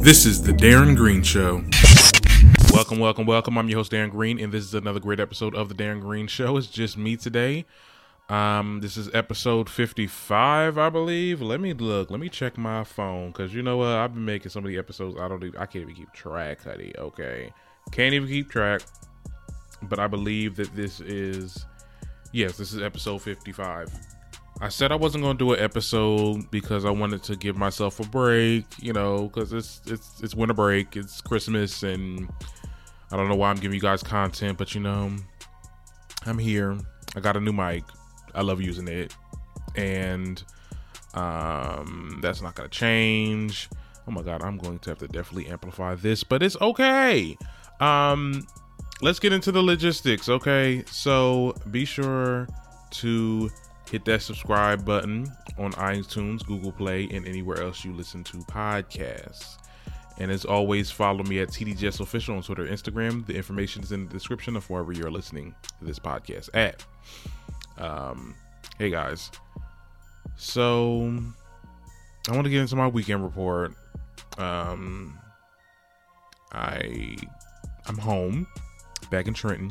This is the Darren Greene Show. Welcome, welcome, welcome. I'm your host, Darren Greene, and this is another great episode of the Darren Greene Show. It's just me today. Um, this is episode 55, I believe. Let me look. Let me check my phone because you know what? I've been making so many episodes. I don't. Even, I can't even keep track, honey. Okay, can't even keep track. But I believe that this is, yes, this is episode 55. I said I wasn't going to do an episode because I wanted to give myself a break, you know, because it's it's it's winter break, it's Christmas, and I don't know why I'm giving you guys content, but you know, I'm here. I got a new mic. I love using it, and um, that's not going to change. Oh my god, I'm going to have to definitely amplify this, but it's okay. Um, let's get into the logistics. Okay, so be sure to hit that subscribe button on iTunes, Google Play, and anywhere else you listen to podcasts. And as always, follow me at TDGS Official on Twitter, Instagram. The information is in the description of wherever you're listening to this podcast at. Um, hey guys, so I want to get into my weekend report. Um, I I'm home, back in Trenton.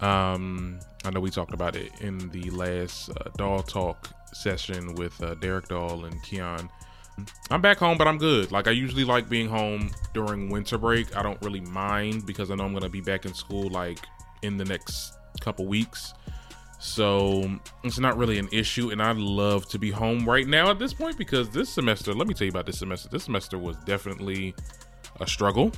Um, I know we talked about it in the last uh, Doll Talk session with uh, Derek Doll and Keon. I'm back home, but I'm good. Like I usually like being home during winter break. I don't really mind because I know I'm gonna be back in school like in the next couple weeks. So it's not really an issue, and I'd love to be home right now at this point because this semester, let me tell you about this semester. This semester was definitely a struggle.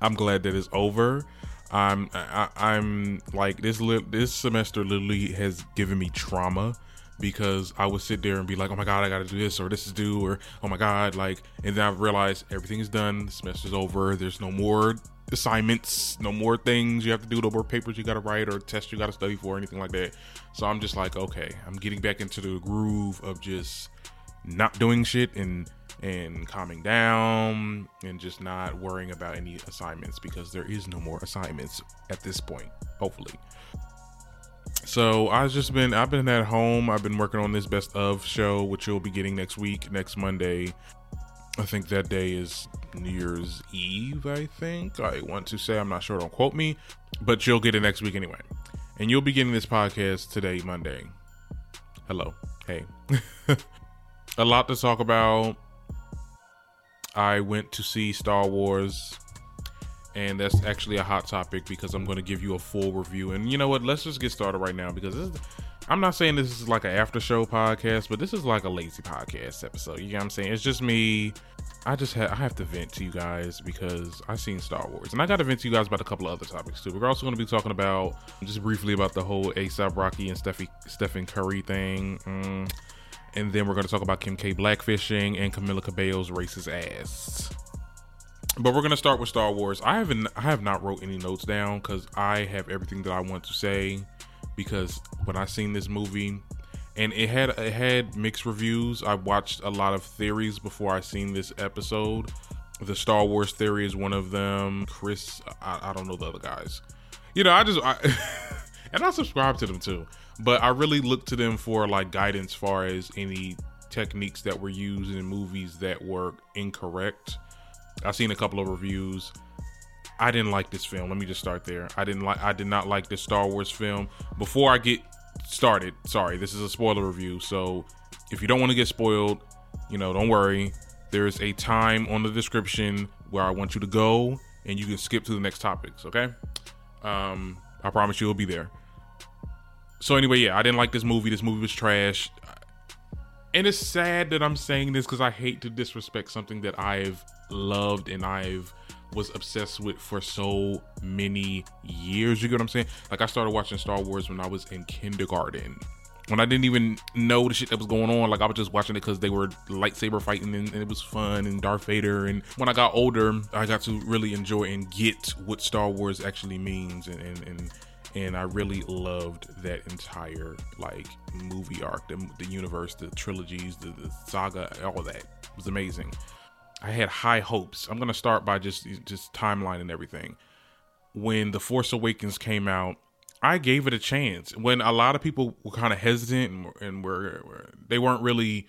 I'm glad that it's over. I'm I, I'm like this li- this semester literally has given me trauma because I would sit there and be like, oh my god, I got to do this or this is due or oh my god, like, and then I realized everything is done. The semester's over. There's no more assignments, no more things you have to do, no more papers you got to write or tests you got to study for, or anything like that. So I'm just like, okay, I'm getting back into the groove of just not doing shit and and calming down and just not worrying about any assignments because there is no more assignments at this point hopefully. So i've just been i've been at home. I've been working on this best of show which you'll be getting next week next monday. I think that day is new year's eve i think. I want to say i'm not sure don't quote me but you'll get it next week anyway. And you'll be getting this podcast today monday. Hello. Hey. A lot to talk about I went to see Star Wars, and that's actually a hot topic because I'm going to give you a full review. And you know what? Let's just get started right now because is, I'm not saying this is like an after show podcast, but this is like a lazy podcast episode. You know what I'm saying? It's just me. I just have I have to vent to you guys because I seen Star Wars, and I got to vent to you guys about a couple of other topics too. We're also going to be talking about just briefly about the whole ASAP Rocky and Steffi Stephen Curry thing. Mm and then we're going to talk about Kim K blackfishing and Camila Cabello's racist ass. But we're going to start with Star Wars. I haven't I have not wrote any notes down cuz I have everything that I want to say because when I seen this movie and it had it had mixed reviews. I watched a lot of theories before I seen this episode. The Star Wars theory is one of them. Chris, I, I don't know the other guys. You know, I just I, and I subscribe to them too but I really look to them for like guidance far as any techniques that were used in movies that were incorrect. I've seen a couple of reviews. I didn't like this film. Let me just start there. I didn't like I did not like this Star Wars film. Before I get started, sorry, this is a spoiler review. So if you don't want to get spoiled, you know, don't worry. There's a time on the description where I want you to go and you can skip to the next topics, okay? Um, I promise you it'll be there so anyway, yeah, I didn't like this movie. This movie was trash. And it's sad that I'm saying this because I hate to disrespect something that I've loved and I've was obsessed with for so many years. You get what I'm saying? Like I started watching Star Wars when I was in kindergarten. when I didn't even know the shit that was going on. Like I was just watching it because they were lightsaber fighting and, and, it was fun and Darth Vader. And when I got older, I got to really enjoy and get what Star Wars actually means and and and, and I really loved that entire like movie arc, the, the universe, the trilogies, the, the saga, all that it was amazing. I had high hopes. I'm gonna start by just just timeline and everything. When the Force Awakens came out, I gave it a chance. When a lot of people were kind of hesitant and, and were, were they weren't really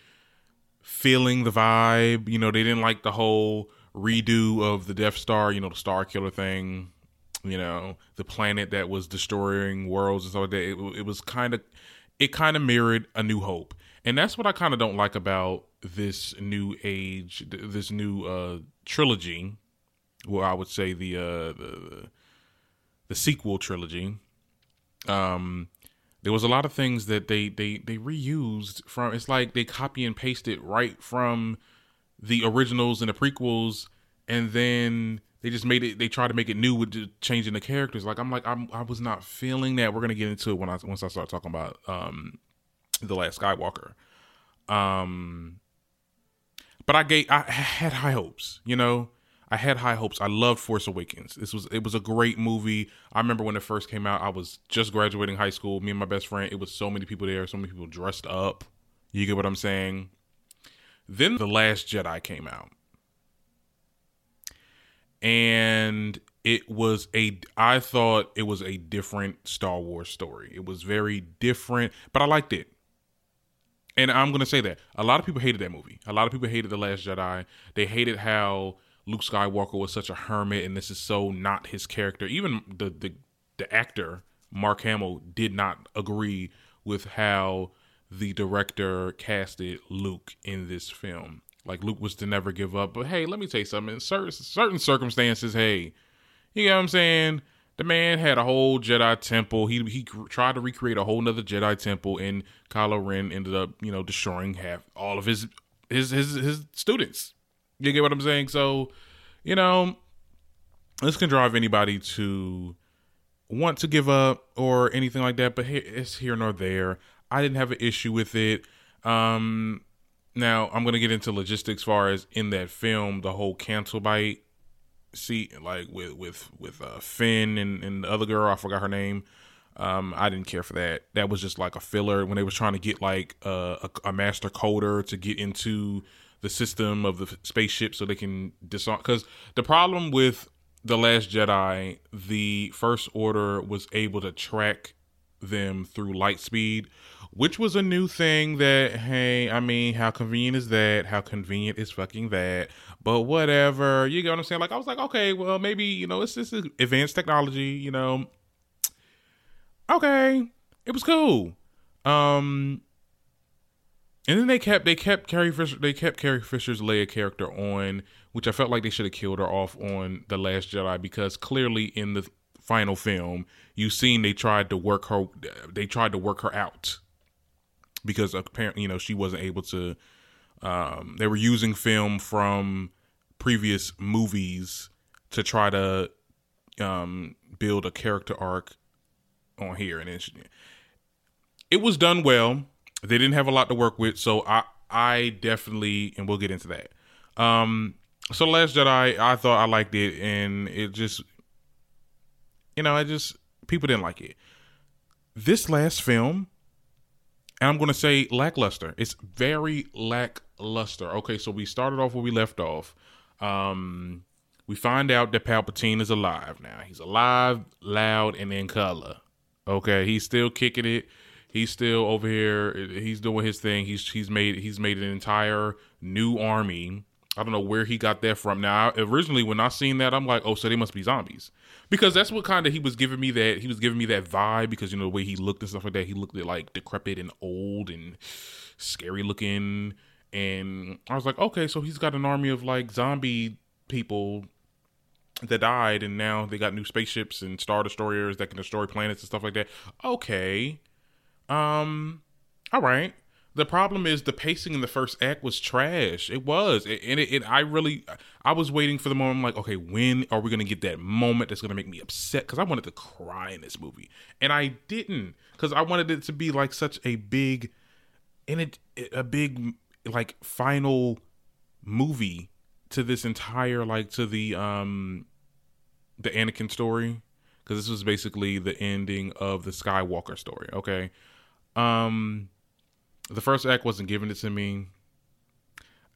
feeling the vibe. You know, they didn't like the whole redo of the Death Star. You know, the Star Killer thing. You know, the planet that was destroying worlds and stuff like that. It, it was kind of, it kind of mirrored A New Hope, and that's what I kind of don't like about this new age, this new uh trilogy. Well, I would say the uh the the sequel trilogy um there was a lot of things that they they they reused from it's like they copy and pasted right from the originals and the prequels and then they just made it they tried to make it new with changing the characters like i'm like I'm, i was not feeling that we're gonna get into it when i once i start talking about um the last skywalker um but i gave i had high hopes you know I had high hopes. I loved Force Awakens. This was it was a great movie. I remember when it first came out. I was just graduating high school. Me and my best friend. It was so many people there. So many people dressed up. You get what I'm saying? Then the Last Jedi came out, and it was a. I thought it was a different Star Wars story. It was very different, but I liked it. And I'm gonna say that a lot of people hated that movie. A lot of people hated the Last Jedi. They hated how Luke Skywalker was such a hermit and this is so not his character. Even the the, the actor Mark Hamill did not agree with how the director casted Luke in this film. Like Luke was to never give up. But hey, let me tell you something. In certain certain circumstances, hey, you know what I'm saying? The man had a whole Jedi temple. He he tried to recreate a whole nother Jedi temple, and Kylo Ren ended up, you know, destroying half all of his his his his students. You get what I'm saying? So, you know, this can drive anybody to want to give up or anything like that, but it's here nor there. I didn't have an issue with it. Um, now I'm gonna get into logistics far as in that film, the whole Canto Bight see like with with with uh, Finn and, and the other girl, I forgot her name. Um, I didn't care for that. That was just like a filler when they was trying to get like uh, a, a master coder to get into the system of the spaceship so they can disarm. Because the problem with the Last Jedi, the First Order was able to track them through light speed, which was a new thing. That hey, I mean, how convenient is that? How convenient is fucking that? But whatever, you get what I'm saying? Like I was like, okay, well, maybe you know, it's just advanced technology, you know. Okay, it was cool. Um, and then they kept they kept Carrie Fisher they kept Carrie Fisher's Leia character on, which I felt like they should have killed her off on the Last Jedi because clearly in the final film you seen they tried to work her they tried to work her out because apparently you know she wasn't able to. Um, they were using film from previous movies to try to um, build a character arc on here, and it, it was done well they didn't have a lot to work with, so I I definitely and we'll get into that. Um so Last Jedi, I thought I liked it and it just you know, I just people didn't like it. This last film, and I'm gonna say lackluster. It's very lackluster. Okay, so we started off where we left off. Um we find out that Palpatine is alive now. He's alive, loud, and in color. Okay, he's still kicking it he's still over here. He's doing his thing. He's he's made he's made an entire new army. I don't know where he got that from. Now, originally when I seen that, I'm like, oh, so they must be zombies, because that's what kind of he was giving me that he was giving me that vibe because you know the way he looked and stuff like that. He looked like decrepit and old and scary looking, and I was like, okay, so he's got an army of like zombie people that died, and now they got new spaceships and star destroyers that can destroy planets and stuff like that. Okay, um, all right. The problem is the pacing in the first act was trash. It was, and it, it, I really, I was waiting for the moment. I'm like, okay, when are we gonna get that moment that's gonna make me upset? Because I wanted to cry in this movie, and I didn't, because I wanted it to be like such a big, and it a big like final movie to this entire like to the um the Anakin story because this was basically the ending of the Skywalker story. Okay, um the first act wasn't giving it to me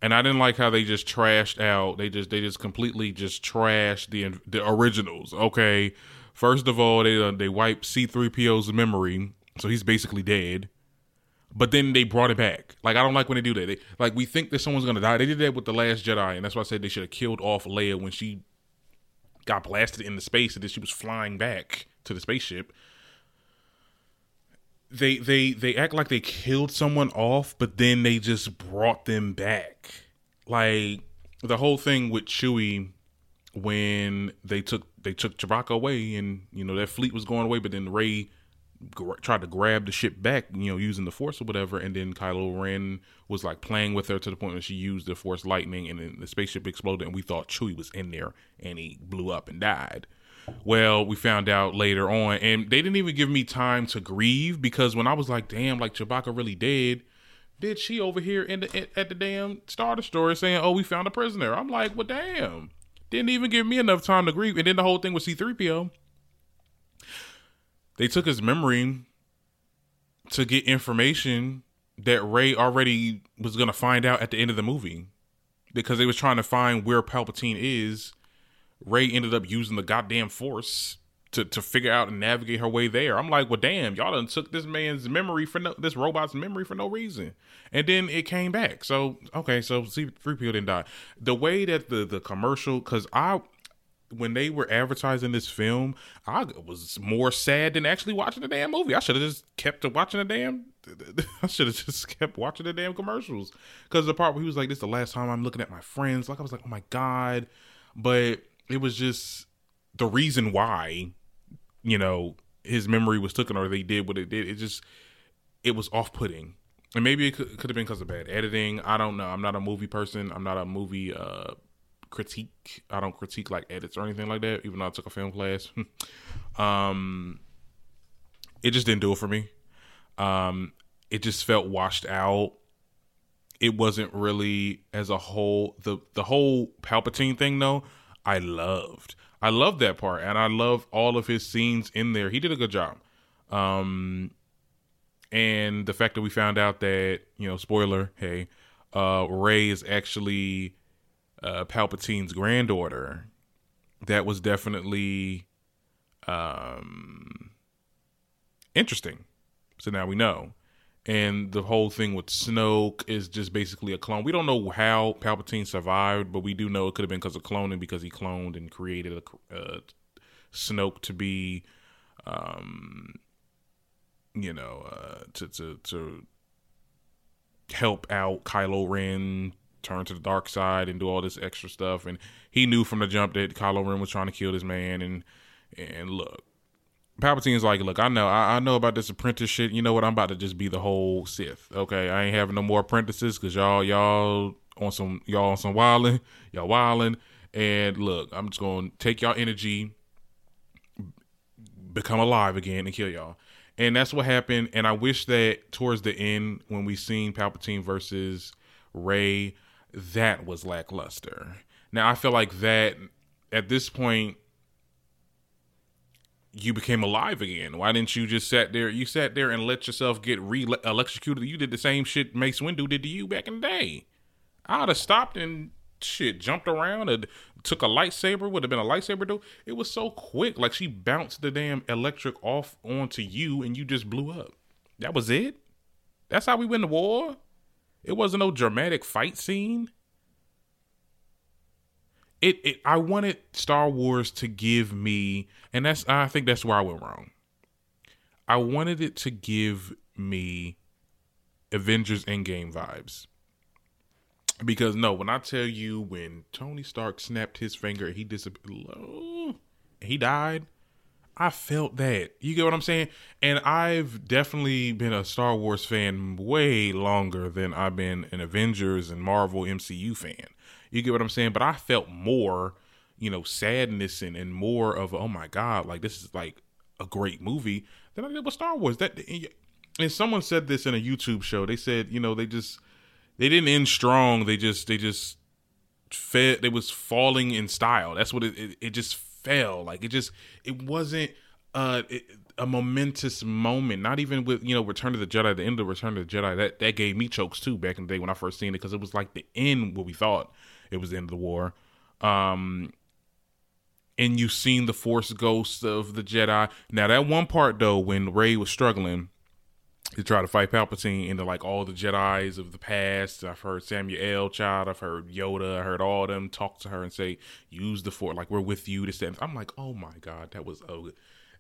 and I didn't like how they just trashed out. They just they just completely just trashed the the originals. Okay, first of all, they uh, they wiped C-3PO's memory, so he's basically dead. But then they brought it back. Like I don't like when they do that. They, like we think that someone's gonna die. They did that with the Last Jedi, and that's why I said they should have killed off Leia when she got blasted into space, and then she was flying back to the spaceship they they they act like they killed someone off, but then they just brought them back. Like the whole thing with Chewie when they took they took Chewbacca away, and you know that fleet was going away, but then Rey tried to grab the ship back, you know, using the Force or whatever, and then Kylo Ren was like playing with her to the point where she used the Force lightning, and then the spaceship exploded, and we thought Chewie was in there, and he blew up and died. Well, we found out later on, and they didn't even give me time to grieve because when I was like, "Damn, like Chewbacca really dead," did she over here in the at the damn Star Destroyer saying, "Oh, we found a prisoner"? I'm like, "Well, damn." Didn't even give me enough time to grieve, and then the whole thing with C-3PO. They took his memory to get information that Rey already was gonna find out at the end of the movie because they was trying to find where Palpatine is Rey ended up using the goddamn force to, to figure out and navigate her way there. I'm like, well, damn, y'all done took this man's memory for no, this robot's memory for no reason, and then it came back. So okay, so C-3PO didn't die. The way that the the commercial, because I when they were advertising this film, I was more sad than actually watching the damn movie. I should have just kept watching the damn. I should have just kept watching the damn commercials because the part where he was like, "This is the last time I'm looking at my friends." Like I was like, "Oh my god," but it was just the reason why, you know, his memory was taken or they did what it did. It just it was off putting. And maybe it could, could have been because of bad editing. I don't know. I'm not a movie person. I'm not a movie uh critique. I don't critique like edits or anything like that, even though I took a film class. um it just didn't do it for me. Um it just felt washed out. It wasn't really as a whole the the whole Palpatine thing though I loved. I loved that part, and I love all of his scenes in there. He did a good job. Um, and the fact that we found out that you know, spoiler, hey, uh, Rey is actually uh, Palpatine's granddaughter. That was definitely um, interesting. So now we know and the whole thing with Snoke is just basically a clone. We don't know how Palpatine survived, but we do know it could have been because of cloning, because he cloned and created a uh, Snoke to be, um, you know, uh, to to to help out Kylo Ren turn to the dark side and do all this extra stuff. And he knew from the jump that Kylo Ren was trying to kill this man. And and look, Palpatine's like, look, I know, I, I, know about this apprentice shit. You know what? I'm about to just be the whole Sith. Okay, I ain't having no more apprentices because y'all, y'all on some, y'all on some wilding, y'all wilding. And look, I'm just gonna take y'all energy, become alive again, and kill y'all. And that's what happened. And I wish that towards the end, when we seen Palpatine versus Rey, that was lackluster. Now I feel like that at this point you became alive again. Why didn't you just sat there? You sat there and let yourself get re electrocuted. You did the same shit Mace Windu did to you back in the day. I'd have stopped and shit, jumped around and took a lightsaber. Would have been a lightsaber though. It was so quick. Like she bounced the damn electric off onto you and you just blew up. That was it. That's how we win the war. It wasn't no dramatic fight scene it, it I wanted Star Wars to give me and that's I think that's where I went wrong. I wanted it to give me Avengers Endgame vibes. Because no, when I tell you when Tony Stark snapped his finger, he disappeared, he died. I felt that. You get what I'm saying? And I've definitely been a Star Wars fan way longer than I've been an Avengers and Marvel MCU fan. You get what I'm saying? But I felt more, you know, sadness and, and more of, oh my God, like this is like a great movie than I did with Star Wars. That and someone said this in a YouTube show. They said, you know, they just they didn't end strong. They just they just fed. They was falling in style. That's what it. It, it just fell. Like it just it wasn't uh it, a momentous moment. Not even with you know Return of the Jedi. The end of Return of the Jedi that that gave me chokes too back in the day when I first seen it because it was like the end what we thought it was the end of the war. Um, and you've seen the Force ghosts of the Jedi. Now that one part though, when Rey was struggling to try to fight Palpatine into like all the Jedi's of the past. I've heard Samuel L. Child, I've heard Yoda, I heard all of them talk to her and say, "Use the Force, like we're with you." To This, I'm like, oh my god, that was oh,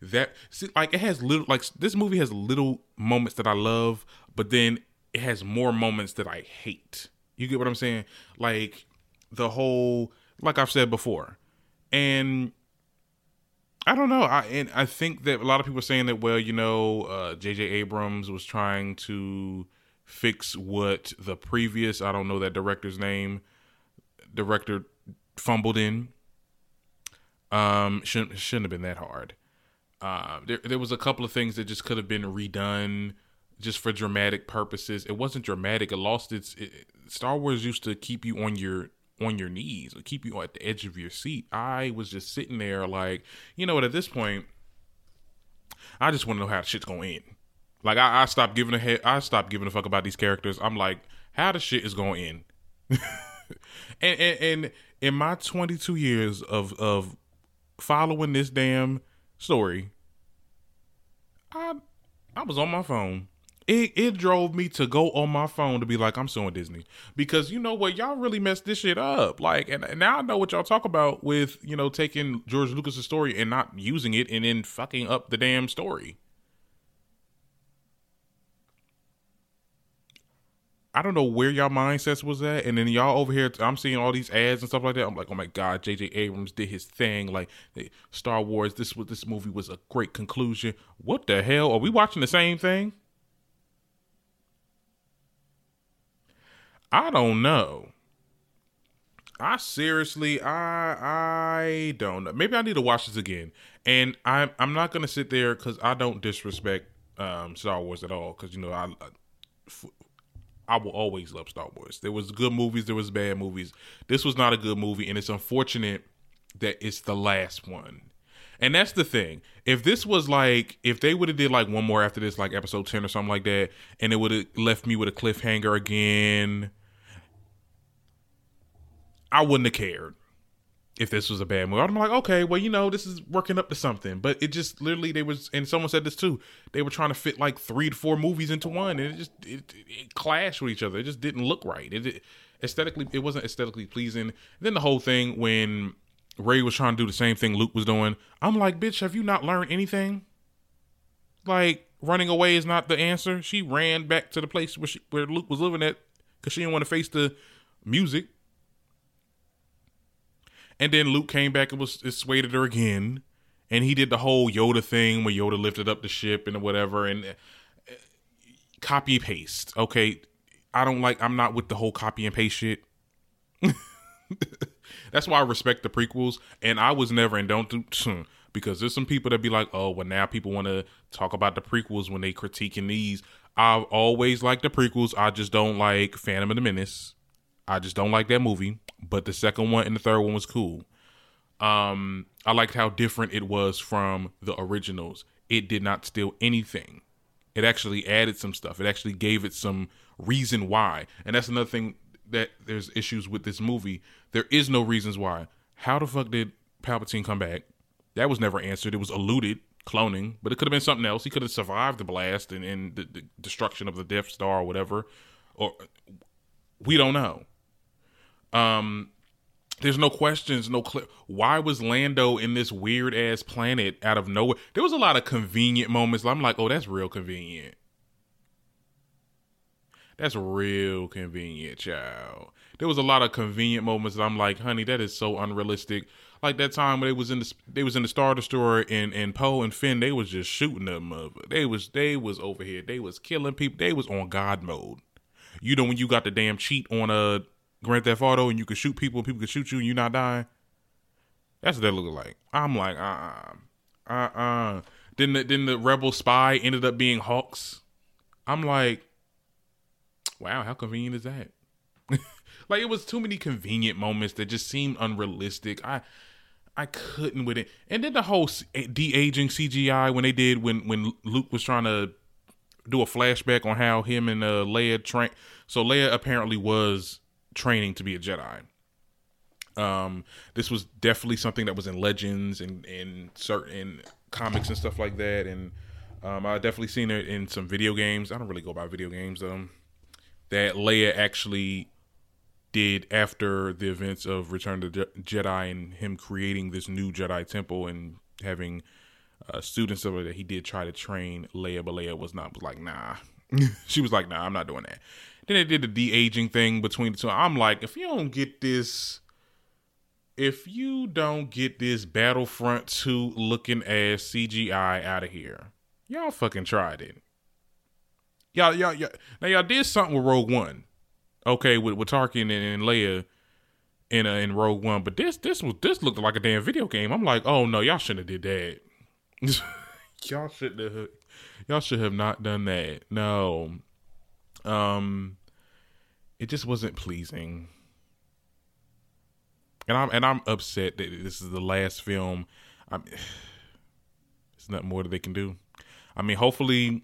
that see, like it has little like this movie has little moments that I love, but then it has more moments that I hate. You get what I'm saying? Like the whole, like I've said before, and I don't know. I and I think that a lot of people are saying that well, you know, uh, J.J. Abrams was trying to fix what the previous I don't know that director's name director fumbled in. Um, shouldn't shouldn't have been that hard. Uh, there there was a couple of things that just could have been redone just for dramatic purposes. It wasn't dramatic. It lost its. It, Star Wars used to keep you on your on your knees or keep you at the edge of your seat. I was just sitting there like, you know what, at this point, I just want to know how the shit's gonna end. Like I, I stopped giving a head I stopped giving a fuck about these characters. I'm like, how the shit is gonna end. and, and and in my 22 years of of following this damn story, I I was on my phone it, it drove me to go on my phone to be like, I'm suing Disney. Because you know what? Y'all really messed this shit up. Like, and, and now I know what y'all talk about with, you know, taking George Lucas's story and not using it and then fucking up the damn story. I don't know where y'all mindsets was at, and then y'all over here. I'm seeing all these ads and stuff like that. I'm like, oh my god, J.J. Abrams did his thing. Like Star Wars, this was this movie was a great conclusion. What the hell? Are we watching the same thing? I don't know. I seriously, I I don't know. Maybe I need to watch this again. And I'm I'm not gonna sit there because I don't disrespect um, Star Wars at all. Because you know I I will always love Star Wars. There was good movies, there was bad movies. This was not a good movie, and it's unfortunate that it's the last one. And that's the thing. If this was like, if they would have did like one more after this, like episode ten or something like that, and it would have left me with a cliffhanger again, I wouldn't have cared if this was a bad movie. I'm like, okay, well, you know, this is working up to something. But it just literally they was, and someone said this too. They were trying to fit like three to four movies into one, and it just it, it clashed with each other. It just didn't look right. It, it aesthetically, it wasn't aesthetically pleasing. And then the whole thing when Rey was trying to do the same thing Luke was doing, I'm like, bitch, have you not learned anything? Like running away is not the answer. She ran back to the place where she, where Luke was living at because she didn't want to face the music. And then Luke came back and was dissuaded her again, and he did the whole Yoda thing where Yoda lifted up the ship and whatever, and uh, copy paste. Okay, I don't like. I'm not with the whole copy and paste shit. That's why I respect the prequels, and I was never and don't do because there's some people that be like, oh, well now people want to talk about the prequels when they critiquing these. I've always liked the prequels. I just don't like Phantom of the Menace. I just don't like that movie. But the second one and the third one was cool. Um, I liked how different it was from the originals. It did not steal anything. It actually added some stuff. It actually gave it some reason why. And that's another thing that there's issues with this movie. There is no reasons why. How the fuck did Palpatine come back? That was never answered. It was alluded, cloning, but it could have been something else. He could have survived the blast and, and the, the destruction of the Death Star or whatever. Or we don't know. Um, there's no questions, no. Why was Lando in this weird ass planet out of nowhere? There was a lot of convenient moments. I'm like, oh, that's real convenient. That's real convenient, child. There was a lot of convenient moments that I'm like, honey, that is so unrealistic. Like that time when they was in the they was in the Star Destroyer and and Poe and Finn, they was just shooting them. They was they was over here. They was killing people. They was on God mode. You know when you got the damn cheat on a Grand Theft Auto and you could shoot people and people could shoot you and you not dying. That's what that looked like. I'm like, uh, uh, uh, uh. Then the then the rebel spy ended up being Hux. I'm like, wow, how convenient is that? like it was too many convenient moments that just seemed unrealistic. I I couldn't with it. And then the whole de aging CGI when they did when when Luke was trying to do a flashback on how him and uh, Leia train. So Leia apparently was training to be a Jedi. Um, this was definitely something that was in legends and in certain comics and stuff like that. And um, I definitely seen it in some video games. I don't really go by video games though. That Leia actually did after the events of Return of the Jedi and him creating this new Jedi temple and having uh, students of it that he did try to train Leia, but Leia was not was like nah. she was like nah, I'm not doing that. Then they did the de aging thing between the two. I'm like, if you don't get this, if you don't get this Battlefront 2 looking ass CGI out of here, y'all fucking tried it. Y'all, y'all, y'all, now y'all did something with Rogue One, okay, with, with Tarkin and, and Leia in uh, in Rogue One, but this this was this looked like a damn video game. I'm like, oh no, y'all shouldn't have did that. y'all should have, y'all should have not done that. No, um, it just wasn't pleasing, and I'm and I'm upset that this is the last film. I'm, there's nothing more that they can do. I mean, hopefully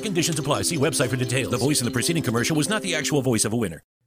and conditions apply. See website for details. The voice in the preceding commercial was not the actual voice of a winner.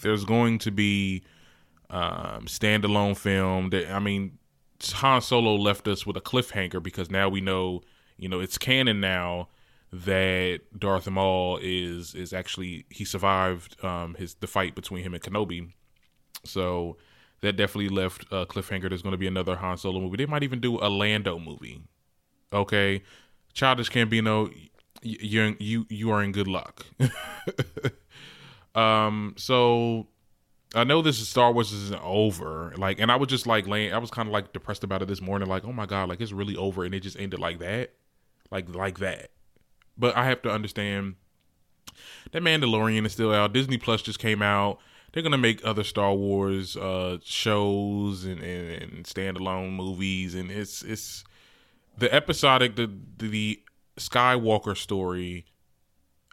there's going to be um, standalone film that I mean Han Solo left us with a cliffhanger because now we know you know it's canon now that Darth Maul is is actually he survived um, his the fight between him and Kenobi, so that definitely left a cliffhanger. There's going to be another Han Solo movie. They might even do a Lando movie. Okay, Childish Gambino, you you you are in good luck. Um, so I know this is Star Wars isn't over. Like, and I was just like laying, I was kind of like depressed about it this morning. Like, oh my god, like it's really over, and it just ended like that, like like that. But I have to understand that Mandalorian is still out. Disney Plus just came out. They're gonna make other Star Wars uh, shows and, and, and standalone movies, and it's it's the episodic the the Skywalker story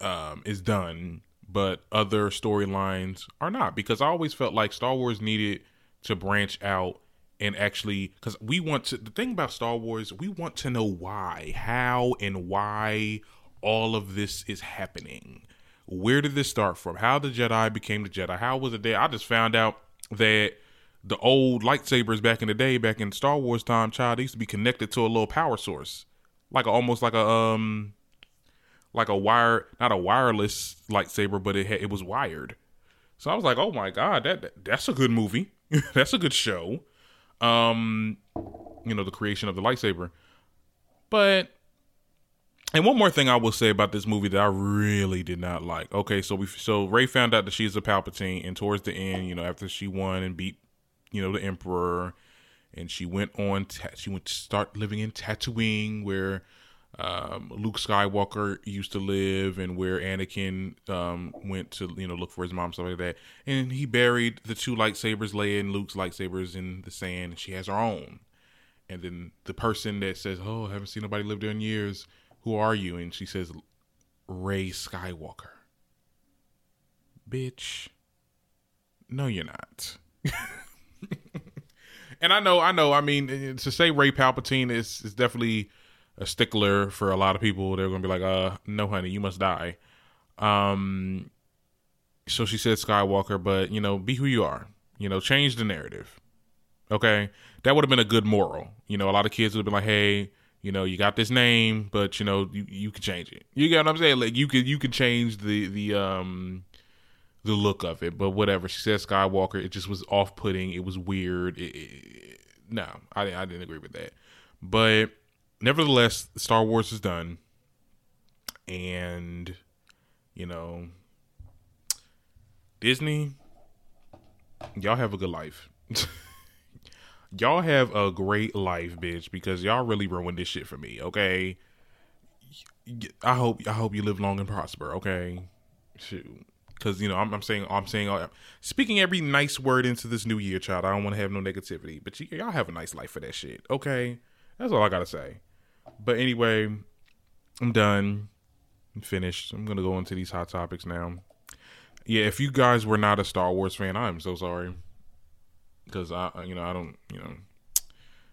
um, is done but other storylines are not because I always felt like Star Wars needed to branch out and actually because we want to the thing about Star Wars we want to know why how and why all of this is happening. Where did this start from? How the Jedi became the Jedi? How was it there? I just found out that the old lightsabers back in the day back in Star Wars time child used to be connected to a little power source. Like a, almost like a um like a wire, not a wireless lightsaber, but it had, it was wired. So I was like, oh my god, that, that that's a good movie. that's a good show. Um, you know, the creation of the lightsaber. But and one more thing I will say about this movie that I really did not like. Okay, so we so Rey found out that she's a Palpatine, and towards the end, you know, after she won and beat, you know, the Emperor, and she went on, ta- she went to start living in Tatooine, where um, Luke Skywalker used to live and where Anakin um, went to you know look for his mom stuff like that. And he buried the two lightsabers, Leia and Luke's lightsabers, in the sand. And she has her own. And then the person that says, "Oh, I haven't seen nobody live there in years. Who are you?" And she says, "Rey Skywalker." Bitch, no, you're not. and I know, I know. I mean, to say Rey Palpatine is is definitely a stickler for a lot of people. They're gonna be like, "Uh, no, honey, you must die." Um, so she said Skywalker, but you know, be who you are. You know, change the narrative. Okay, that would have been a good moral. You know, a lot of kids would have been like, "Hey, you know, you got this name, but you know, you you can change it." You get what I'm saying? Like, you could you could change the the um the look of it, but whatever. She said Skywalker. It just was off putting. It was weird. It, it, no, I I didn't agree with that, but nevertheless, Star Wars is done, and you know, Disney, y'all have a good life. y'all have a great life, bitch, because y'all really ruined this shit for me. Okay, I hope I hope you live long and prosper. Okay, shoot. Because you know, I'm, I'm, saying, I'm saying, uh, speaking every nice word into this new year, child. I don't want to have no negativity, but y- y'all have a nice life for that shit. Okay, that's all I gotta say. But anyway, I'm done. I'm finished. I'm gonna go into these hot topics now. Yeah, if you guys were not a Star Wars fan, I'm so sorry. Because I, you know, I don't, you know,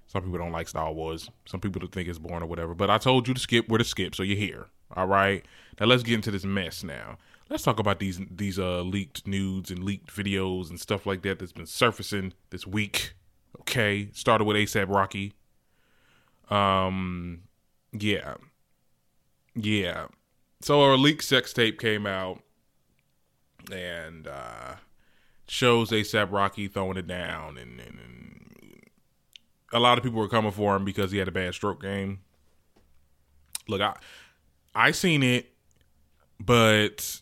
some people don't like Star Wars. Some people think it's boring or whatever. But I told you to skip where to skip, so you're here. All right. Now let's get into this mess. Now let's talk about these these uh leaked nudes and leaked videos and stuff like that that's been surfacing this week. Okay, started with ASAP Rocky. Um, yeah, yeah. So a leaked sex tape came out and uh shows ASAP Rocky throwing it down, and, and, and a lot of people were coming for him because he had a bad stroke game. Look, I I seen it, but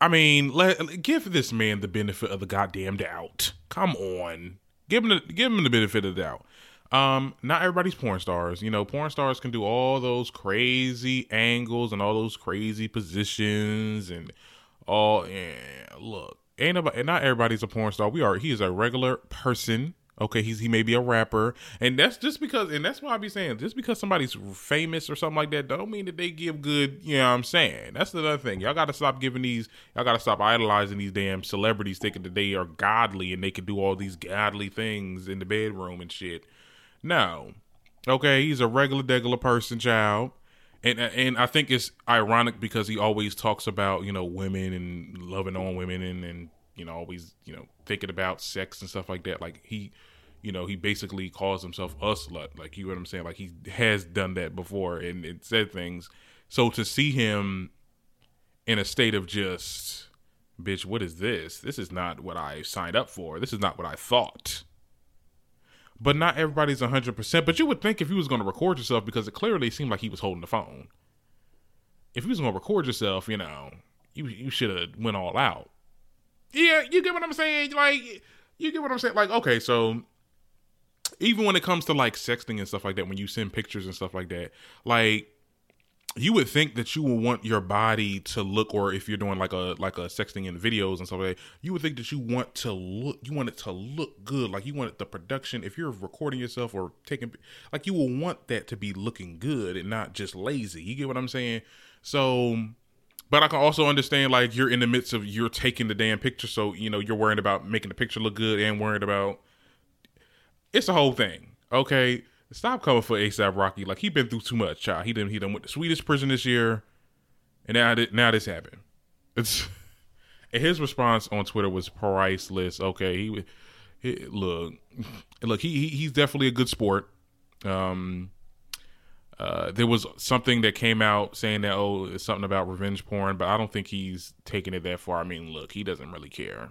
I mean, let give this man the benefit of the goddamn doubt. Come on, give him the, give him the benefit of the doubt. Um, not everybody's porn stars. You know, porn stars can do all those crazy angles and all those crazy positions and all. Yeah, look, ain't nobody, not everybody's a porn star. We are. He is a regular person. Okay, he's he may be a rapper, and that's just because, and that's why I be saying, just because somebody's famous or something like that, don't mean that they give good. You know what I'm saying? That's the other thing. Y'all got to stop giving these. Y'all got to stop idolizing these damn celebrities, thinking that they are godly and they can do all these godly things in the bedroom and shit. No, okay, he's a regular, degular person, child, and and I think it's ironic because he always talks about you know women and loving on women and and you know always you know thinking about sex and stuff like that. Like he, you know, he basically calls himself a slut. Like you know what I'm saying? Like he has done that before and it said things. So to see him in a state of just, bitch, what is this? This is not what I signed up for. This is not what I thought. But not everybody's 100%. But you would think if he was going to record yourself, because it clearly seemed like he was holding the phone. If he was going to record yourself, you know, you you should have went all out. Yeah, you get what I'm saying? Like, you get what I'm saying? Like, okay, so even when it comes to like sexting and stuff like that, when you send pictures and stuff like that, like you would think that you would want your body to look, or if you're doing like a like a sexting in videos and stuff like that, you would think that you want to look, you want it to look good, like you want the production. If you're recording yourself or taking, like you will want that to be looking good and not just lazy. You get what I'm saying? So but I can also understand like you're in the midst of you're taking the damn picture, so you know you're worried about making the picture look good and worried about it's a whole thing. Okay, stop coming for ASAP Rocky. Like he been through too much, child. He didn't he done went to Swedish prison this year, and now now this happened. It's and his response on Twitter was priceless. Okay, he, he look look he, he he's definitely a good sport. Um, uh, there was something that came out saying that oh it's something about revenge porn, but I don't think he's taking it that far. I mean, look, he doesn't really care.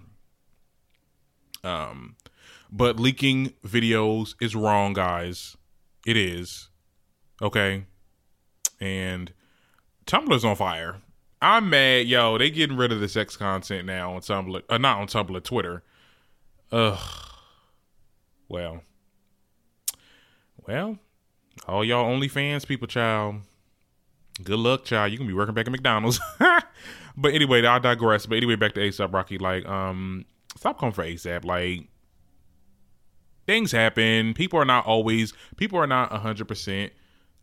Um, but leaking videos is wrong, guys. It is okay, and Tumblr's on fire. I'm mad, yo. They getting rid of the sex content now on Tumblr, uh, not on Tumblr, Twitter. Ugh. Well, well, All y'all OnlyFans people, child. Good luck, child. You can be working back at McDonald's. but anyway, I digress. But anyway, back to ASAP Rocky. Like, um, stop calling for ASAP. Like, things happen. People are not always. People are not hundred percent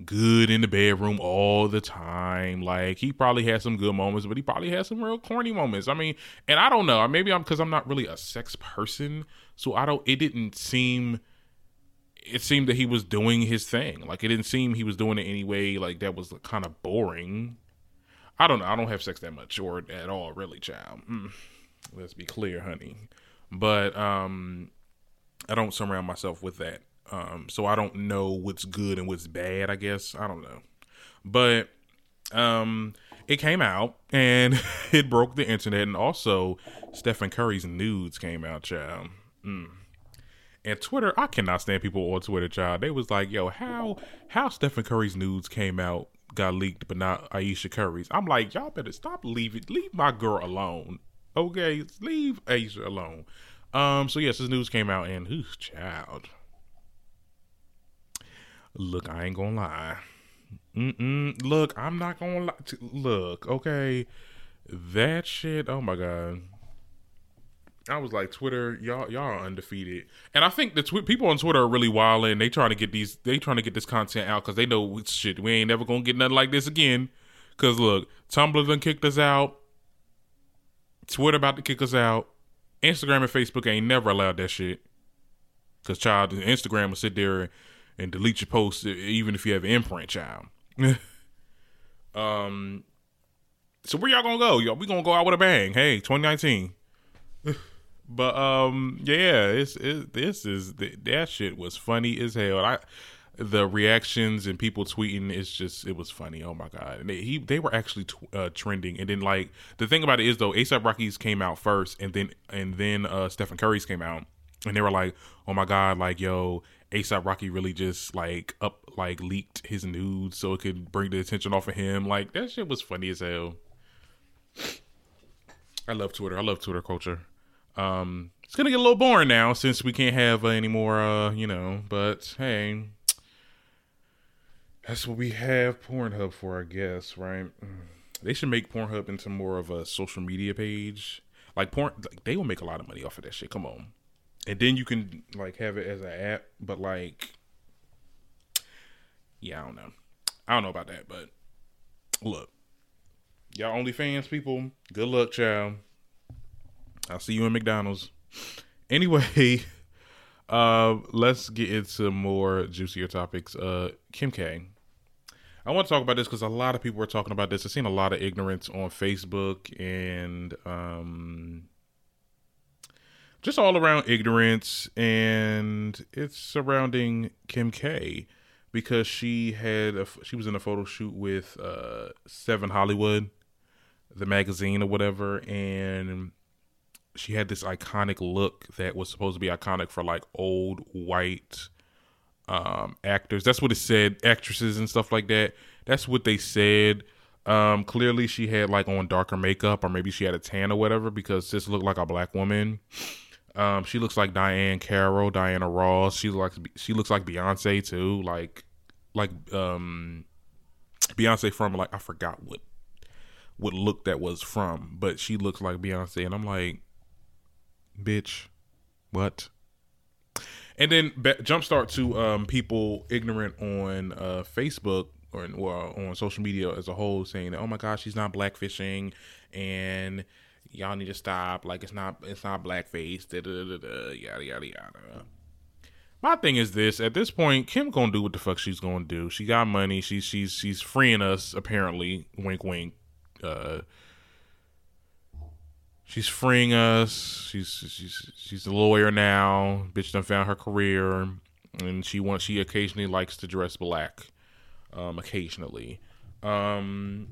good in the bedroom all the time. Like he probably had some good moments, but he probably had some real corny moments. I mean, and I don't know. Maybe I'm because I'm not really a sex person, so I don't. It didn't seem. It seemed that he was doing his thing. Like it didn't seem he was doing it anyway. Like that was kind of boring. I don't know. I don't have sex that much or at all, really, child. Mm. Let's be clear, honey. But um, I don't surround myself with that. Um, so I don't know what's good and what's bad, I guess. I don't know. But um it came out and it broke the internet and also Stephen Curry's nudes came out, child. Mm. And Twitter, I cannot stand people on Twitter, child. They was like, yo, how how Stephen Curry's nudes came out, got leaked, but not Ayesha Curry's. I'm like, y'all better stop leaving leave my girl alone. Okay, leave Ayesha alone. Um, so yes, this news came out and who's child. Look, I ain't gonna lie. Mm-mm. Look, I'm not gonna lie. Look, okay, that shit. Oh my god. I was like, Twitter, y'all, y'all are undefeated, and I think the tw- people on Twitter are really wild, and they trying to get these, they trying to get this content out because they know shit. We ain't never gonna get nothing like this again. Cause look, Tumblr done kicked us out. Twitter about to kick us out. Instagram and Facebook ain't never allowed that shit. Cause child, Instagram will sit there and delete your posts even if you have an imprint, child. um, so where y'all gonna go? Y'all, we gonna go out with a bang. Hey, 2019. but um, yeah, it's it, this is that shit was funny as hell. I the reactions and people tweeting it's just it was funny. Oh my god. And they, he they were actually t- uh, trending. And then like the thing about it is though A$AP Rocky's came out first and then and then uh stephen curry's came out. And they were like oh my god like yo A$AP Rocky really just like up like leaked his nudes so it could bring the attention off of him. Like that shit was funny as hell. I love twitter. I love twitter culture. Um it's gonna get a little boring now since we can't have uh, any more uh you know but hey that's what we have Pornhub for, I guess, right? They should make Pornhub into more of a social media page. Like porn, like, they will make a lot of money off of that shit. Come on, and then you can like have it as an app, but like, yeah, I don't know. I don't know about that, but look, y'all OnlyFans people, good luck, child. I'll see you in McDonald's. Anyway, uh, let's get into more juicier topics. Uh, Kim K I want to talk about this because a lot of people are talking about this. I've seen a lot of ignorance on Facebook and um, just all around ignorance, and it's surrounding Kim K because she had a, she was in a photo shoot with uh, 7Hollywood, the magazine or whatever, and she had this iconic look that was supposed to be iconic for like old white um, actors. That's what it said. Actresses and stuff like that. That's what they said. Um, clearly, she had like on darker makeup, or maybe she had a tan or whatever, because this looked like a black woman. Um, she looks like Diahann Carroll, Diana Ross. She looks she looks like Beyonce too, like like um Beyonce from like I forgot what what look that was from, but she looks like Beyonce, and I'm like, bitch, what? And then be- jumpstart to um, people ignorant on uh, Facebook or well, on social media as a whole, saying, "Oh my gosh, she's not blackfishing," and y'all need to stop. Like it's not it's not blackface. Da, da, da, da, yada yada yada. My thing is this: at this point, Kim gonna do what the fuck she's gonna do. She got money. She's she's she's freeing us. Apparently, wink wink. Uh, she's freeing us. She's she's she's a lawyer now. Bitch done found her career, and she wants she occasionally likes to dress black. Um, occasionally. Um,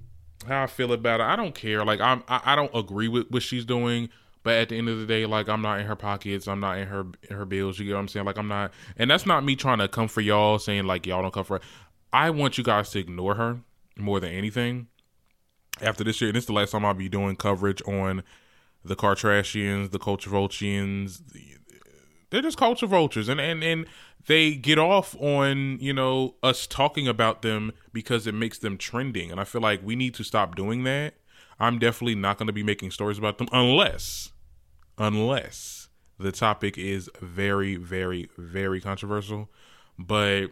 how I feel about it, I don't care. Like I'm, I, I don't agree with what she's doing. But at the end of the day, like I'm not in her pockets, I'm not in her her bills. You get what I'm saying? Like I'm not, and that's not me trying to come for y'all, saying like y'all don't come for. I want you guys to ignore her more than anything. After this year, and it's the last time I'll be doing coverage on the Kardashians, the Culture the, They're just culture vultures, and and and they get off on you know us talking about them because it makes them trending, and I feel like we need to stop doing that. I'm definitely not going to be making stories about them unless, unless the topic is very, very, very controversial. But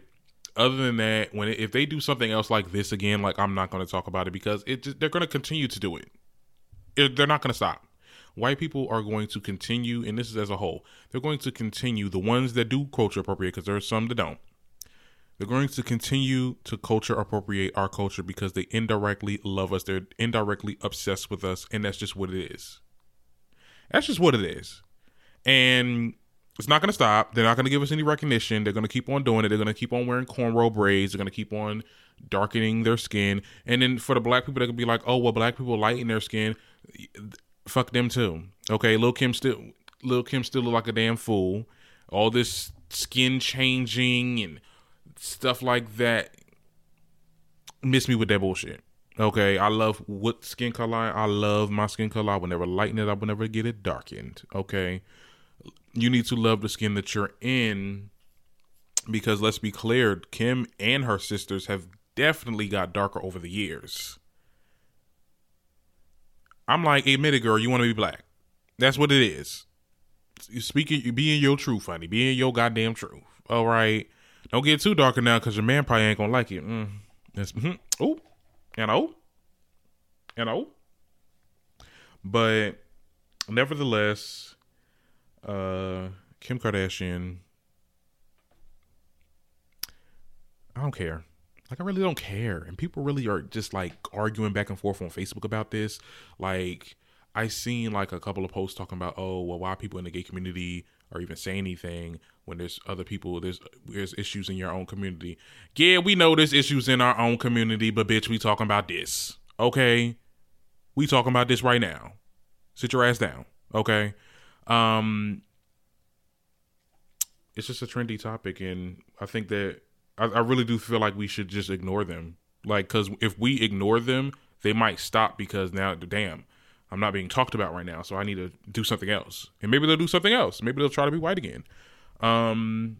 other than that, when if they do something else like this again, like I'm not going to talk about it because it just, they're going to continue to do it. it they're not going to stop. White people are going to continue, and this is as a whole, they're going to continue. The ones that do culture appropriate, because there are some that don't, they're going to continue to culture appropriate our culture because they indirectly love us. They're indirectly obsessed with us, and that's just what it is. That's just what it is. And it's not going to stop. They're not going to give us any recognition. They're going to keep on doing it. They're going to keep on wearing cornrow braids. They're going to keep on darkening their skin. And then for the black people, they could be like, "Oh, well, black people lighten their skin. Fuck them too." Okay, Lil Kim still, Lil Kim still look like a damn fool. All this skin changing and stuff like that. Miss me with that bullshit. Okay, I love what skin color I, love my skin color. I will never lighten it. I will never get it darkened. Okay, you need to love the skin that you're in because let's be clear, Kim and her sisters have definitely got darker over the years. I'm like, admit it, girl, you want to be black. That's what it is. You speaking, you being your truth, honey. Being your goddamn truth. All right. Don't get too darker now because your man probably ain't gonna like it. Mm. That's mm-hmm. oh, and oh, and oh. But nevertheless, uh, Kim Kardashian. I don't care. Like I really don't care. And people really are just like arguing back and forth on Facebook about this. Like I seen like a couple of posts talking about, oh, well, why people in the gay community or even say anything when there's other people there's there's issues in your own community. Yeah, we know there's issues in our own community, but bitch, we talking about this. Okay? We talking about this right now. Sit your ass down. Okay? Um it's just a trendy topic and I think that I, I really do feel like we should just ignore them. Like cuz if we ignore them, they might stop because now damn I'm not being talked about right now, so I need to do something else. And maybe they'll do something else. Maybe they'll try to be white again. Um,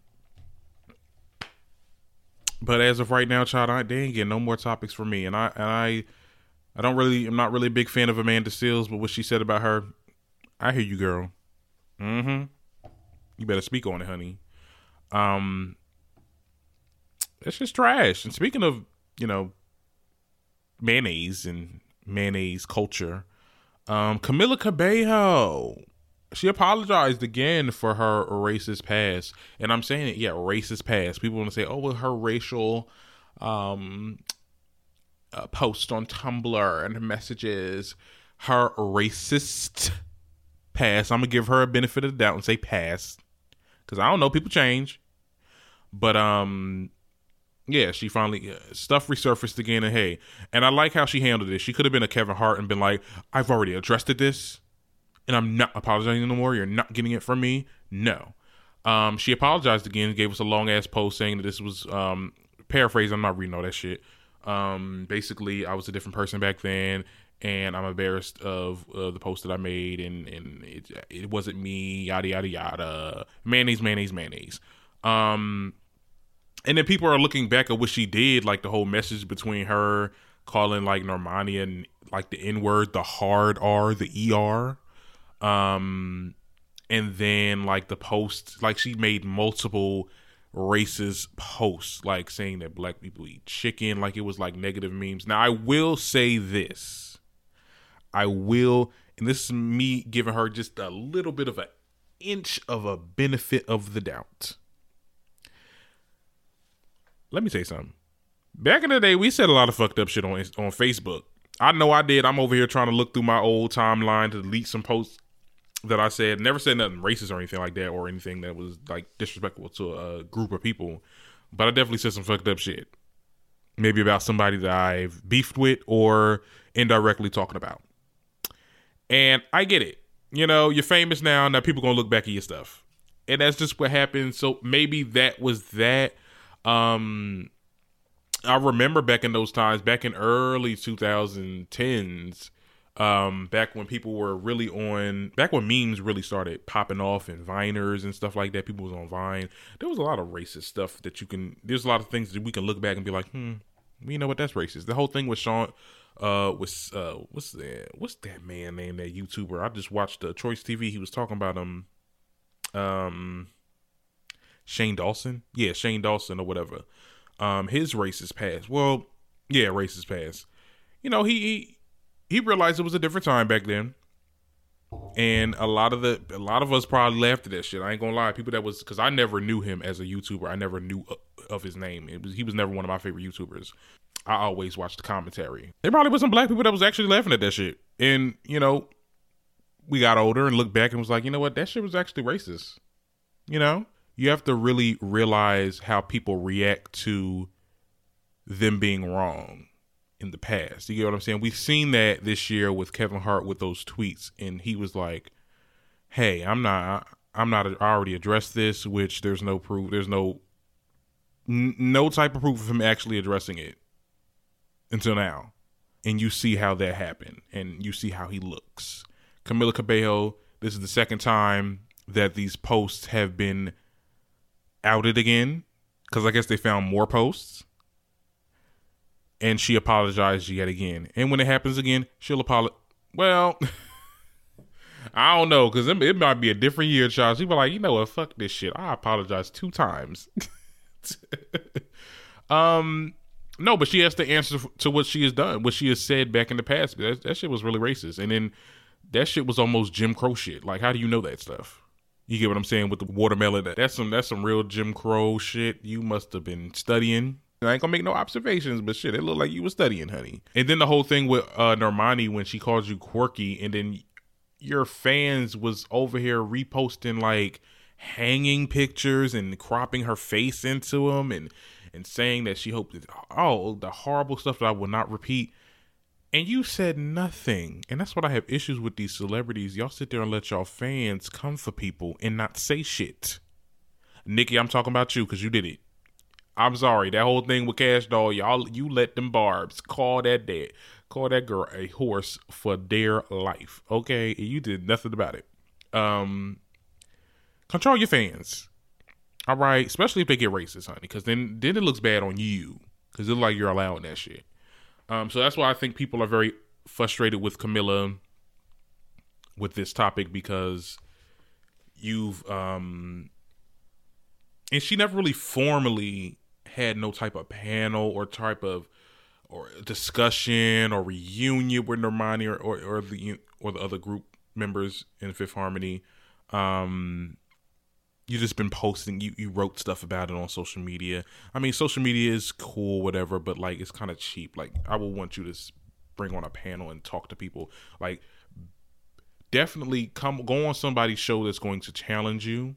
but as of right now, child, I dang get no more topics for me. And I and I I don't really I'm not really a big fan of Amanda Seales, but what she said about her, I hear you, girl. Mm-hmm. You better speak on it, honey. Um it's just trash. And speaking of, you know, mayonnaise and mayonnaise culture, um, Camila Cabello, she apologized again for her racist past, and I'm saying it, yeah, racist past. People want to say, oh, well, her racial um uh, post on Tumblr and her messages, her racist past. I'm gonna give her a benefit of the doubt and say past, because I don't know, people change, but um, yeah, she finally uh, stuff resurfaced again, and hey, and I like how she handled it. She could have been a Kevin Hart and been like, "I've already addressed this, and I'm not apologizing no more. You're not getting it from me." No, um, she apologized again, gave us a long ass post saying that this was um, paraphrase. I'm not reading all that shit. Um, basically, I was a different person back then, and I'm embarrassed of uh, the post that I made, and and it, it wasn't me. Yada yada yada. Mayonnaise, mayonnaise, mayonnaise. Um and then people are looking back at what she did, like the whole message between her calling like Normani and like the N word, the hard R, the ER. Um, and then like the post, like she made multiple racist posts, like saying that black people eat chicken, like it was like negative memes. Now, I will say this. I will, and this is me giving her just a little bit of an inch of a benefit of the doubt let me say something. Back in the day, we said a lot of fucked up shit on on Facebook. I know I did. I'm over here trying to look through my old timeline to delete some posts that I said. Never said nothing racist or anything like that, or anything that was like disrespectful to a group of people. But I definitely said some fucked up shit. Maybe about somebody that I've beefed with or indirectly talking about. And I get it. You know, you're famous now. Now people gonna look back at your stuff, and that's just what happened. So maybe that was that um, I remember back in those times, back in early 2010s, Um, back when people were really on, back when memes really started popping off and Viners and stuff like that, people was on Vine. There was a lot of racist stuff that you can. There's a lot of things that we can look back and be like, hmm, you know what? That's racist. The whole thing with Sean, uh, was uh, what's that? What's that man name? That YouTuber? I just watched uh, Choice TV. He was talking about um, um, Shane Dawson. Yeah, Shane Dawson or whatever. Um, his race is past. Well, yeah, race is past. You know, he, he he realized it was a different time back then. And a lot of the a lot of us probably laughed at that shit. I ain't gonna lie, people that was because I never knew him as a YouTuber. I never knew of his name. It was he was never one of my favorite YouTubers. I always watched the commentary. There probably was some black people that was actually laughing at that shit. And you know, we got older and looked back and was like, you know what, that shit was actually racist. You know, you have to really realize how people react to them being wrong in the past. You get what I'm saying? We've seen that this year with Kevin Hart with those tweets, and he was like, "Hey, I'm not, I'm not. I already addressed this, which there's no proof. There's no, n- no type of proof of him actually addressing it until now." And you see how that happened, and you see how he looks. Camila Cabello. This is the second time that these posts have been outed again, because I guess they found more posts and she apologized yet again. And when it happens again, she'll apologize. Well, I don't know because it, it, might be a different year, child. She'll be like, you know what, fuck this shit. I apologize two times. um, no, but she has to answer to what she has done, what she has said back in the past. That, that shit was really racist, and then that shit was almost Jim Crow shit. Like, how do you know that stuff? You get what I'm saying with the watermelon? That's some that's some real Jim Crow shit. You must have been studying I ain't gonna make no observations, but shit, it looked like you were studying, honey. And then the whole thing with uh Normani when she calls you quirky, and then your fans was over here reposting like hanging pictures and cropping her face into them, and and saying that she hoped that oh the horrible stuff that I will not repeat. And you said nothing. And that's what I have issues with these celebrities. Y'all sit there and let y'all fans come for people and not say shit. Nicki, I'm talking about you because you did it. I'm sorry, that whole thing with Kash Doll, y'all, you let them barbs call that dead, call that girl a horse for their life. Okay, you did nothing about it. Um, control your fans. All right, especially if they get racist, honey, because then then it looks bad on you because it looks like you're allowing that shit. Um, so that's why I think people are very frustrated with Camila with this topic because you've um and she never really formally had no type of panel or type of or discussion or reunion with Normani or, or, or the or the other group members in Fifth Harmony. Um, you just been posting you, you wrote stuff about it on social media i mean social media is cool whatever but like it's kind of cheap like i will want you to bring on a panel and talk to people like definitely come go on somebody's show that's going to challenge you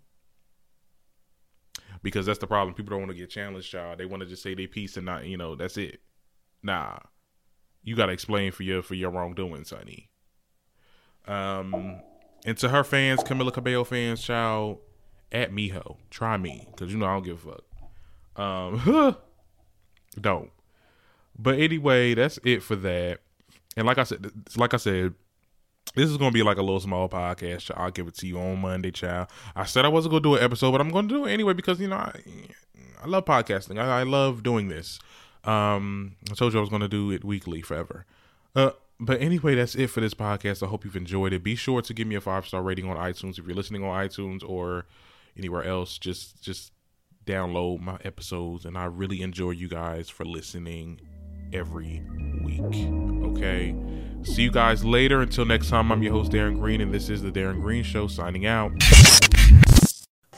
because that's the problem. People don't want to get challenged, y'all. They want to just say their piece and not, you know, that's it. Nah, you got to explain for your for your wrongdoing, Sonny. Um, and to her fans, Camila Cabello fans, child, at Miho, try me because you know I don't give a fuck. Um, don't. But anyway, that's it for that. And like I said, like I said, this is gonna be like a little small podcast. I'll give it to you on Monday, child. I said I wasn't gonna do an episode, but I'm gonna do it anyway because you know I, I love podcasting. I, I love doing this. Um, I told you I was gonna do it weekly forever. Uh, but anyway, that's it for this podcast. I hope you've enjoyed it. Be sure to give me a five star rating on iTunes if you're listening on iTunes or anywhere else. Just just download my episodes, and I really enjoy you guys for listening every week. Okay. See you guys later. Until next time, I'm your host, Darren Greene, and this is The Darren Greene Show signing out.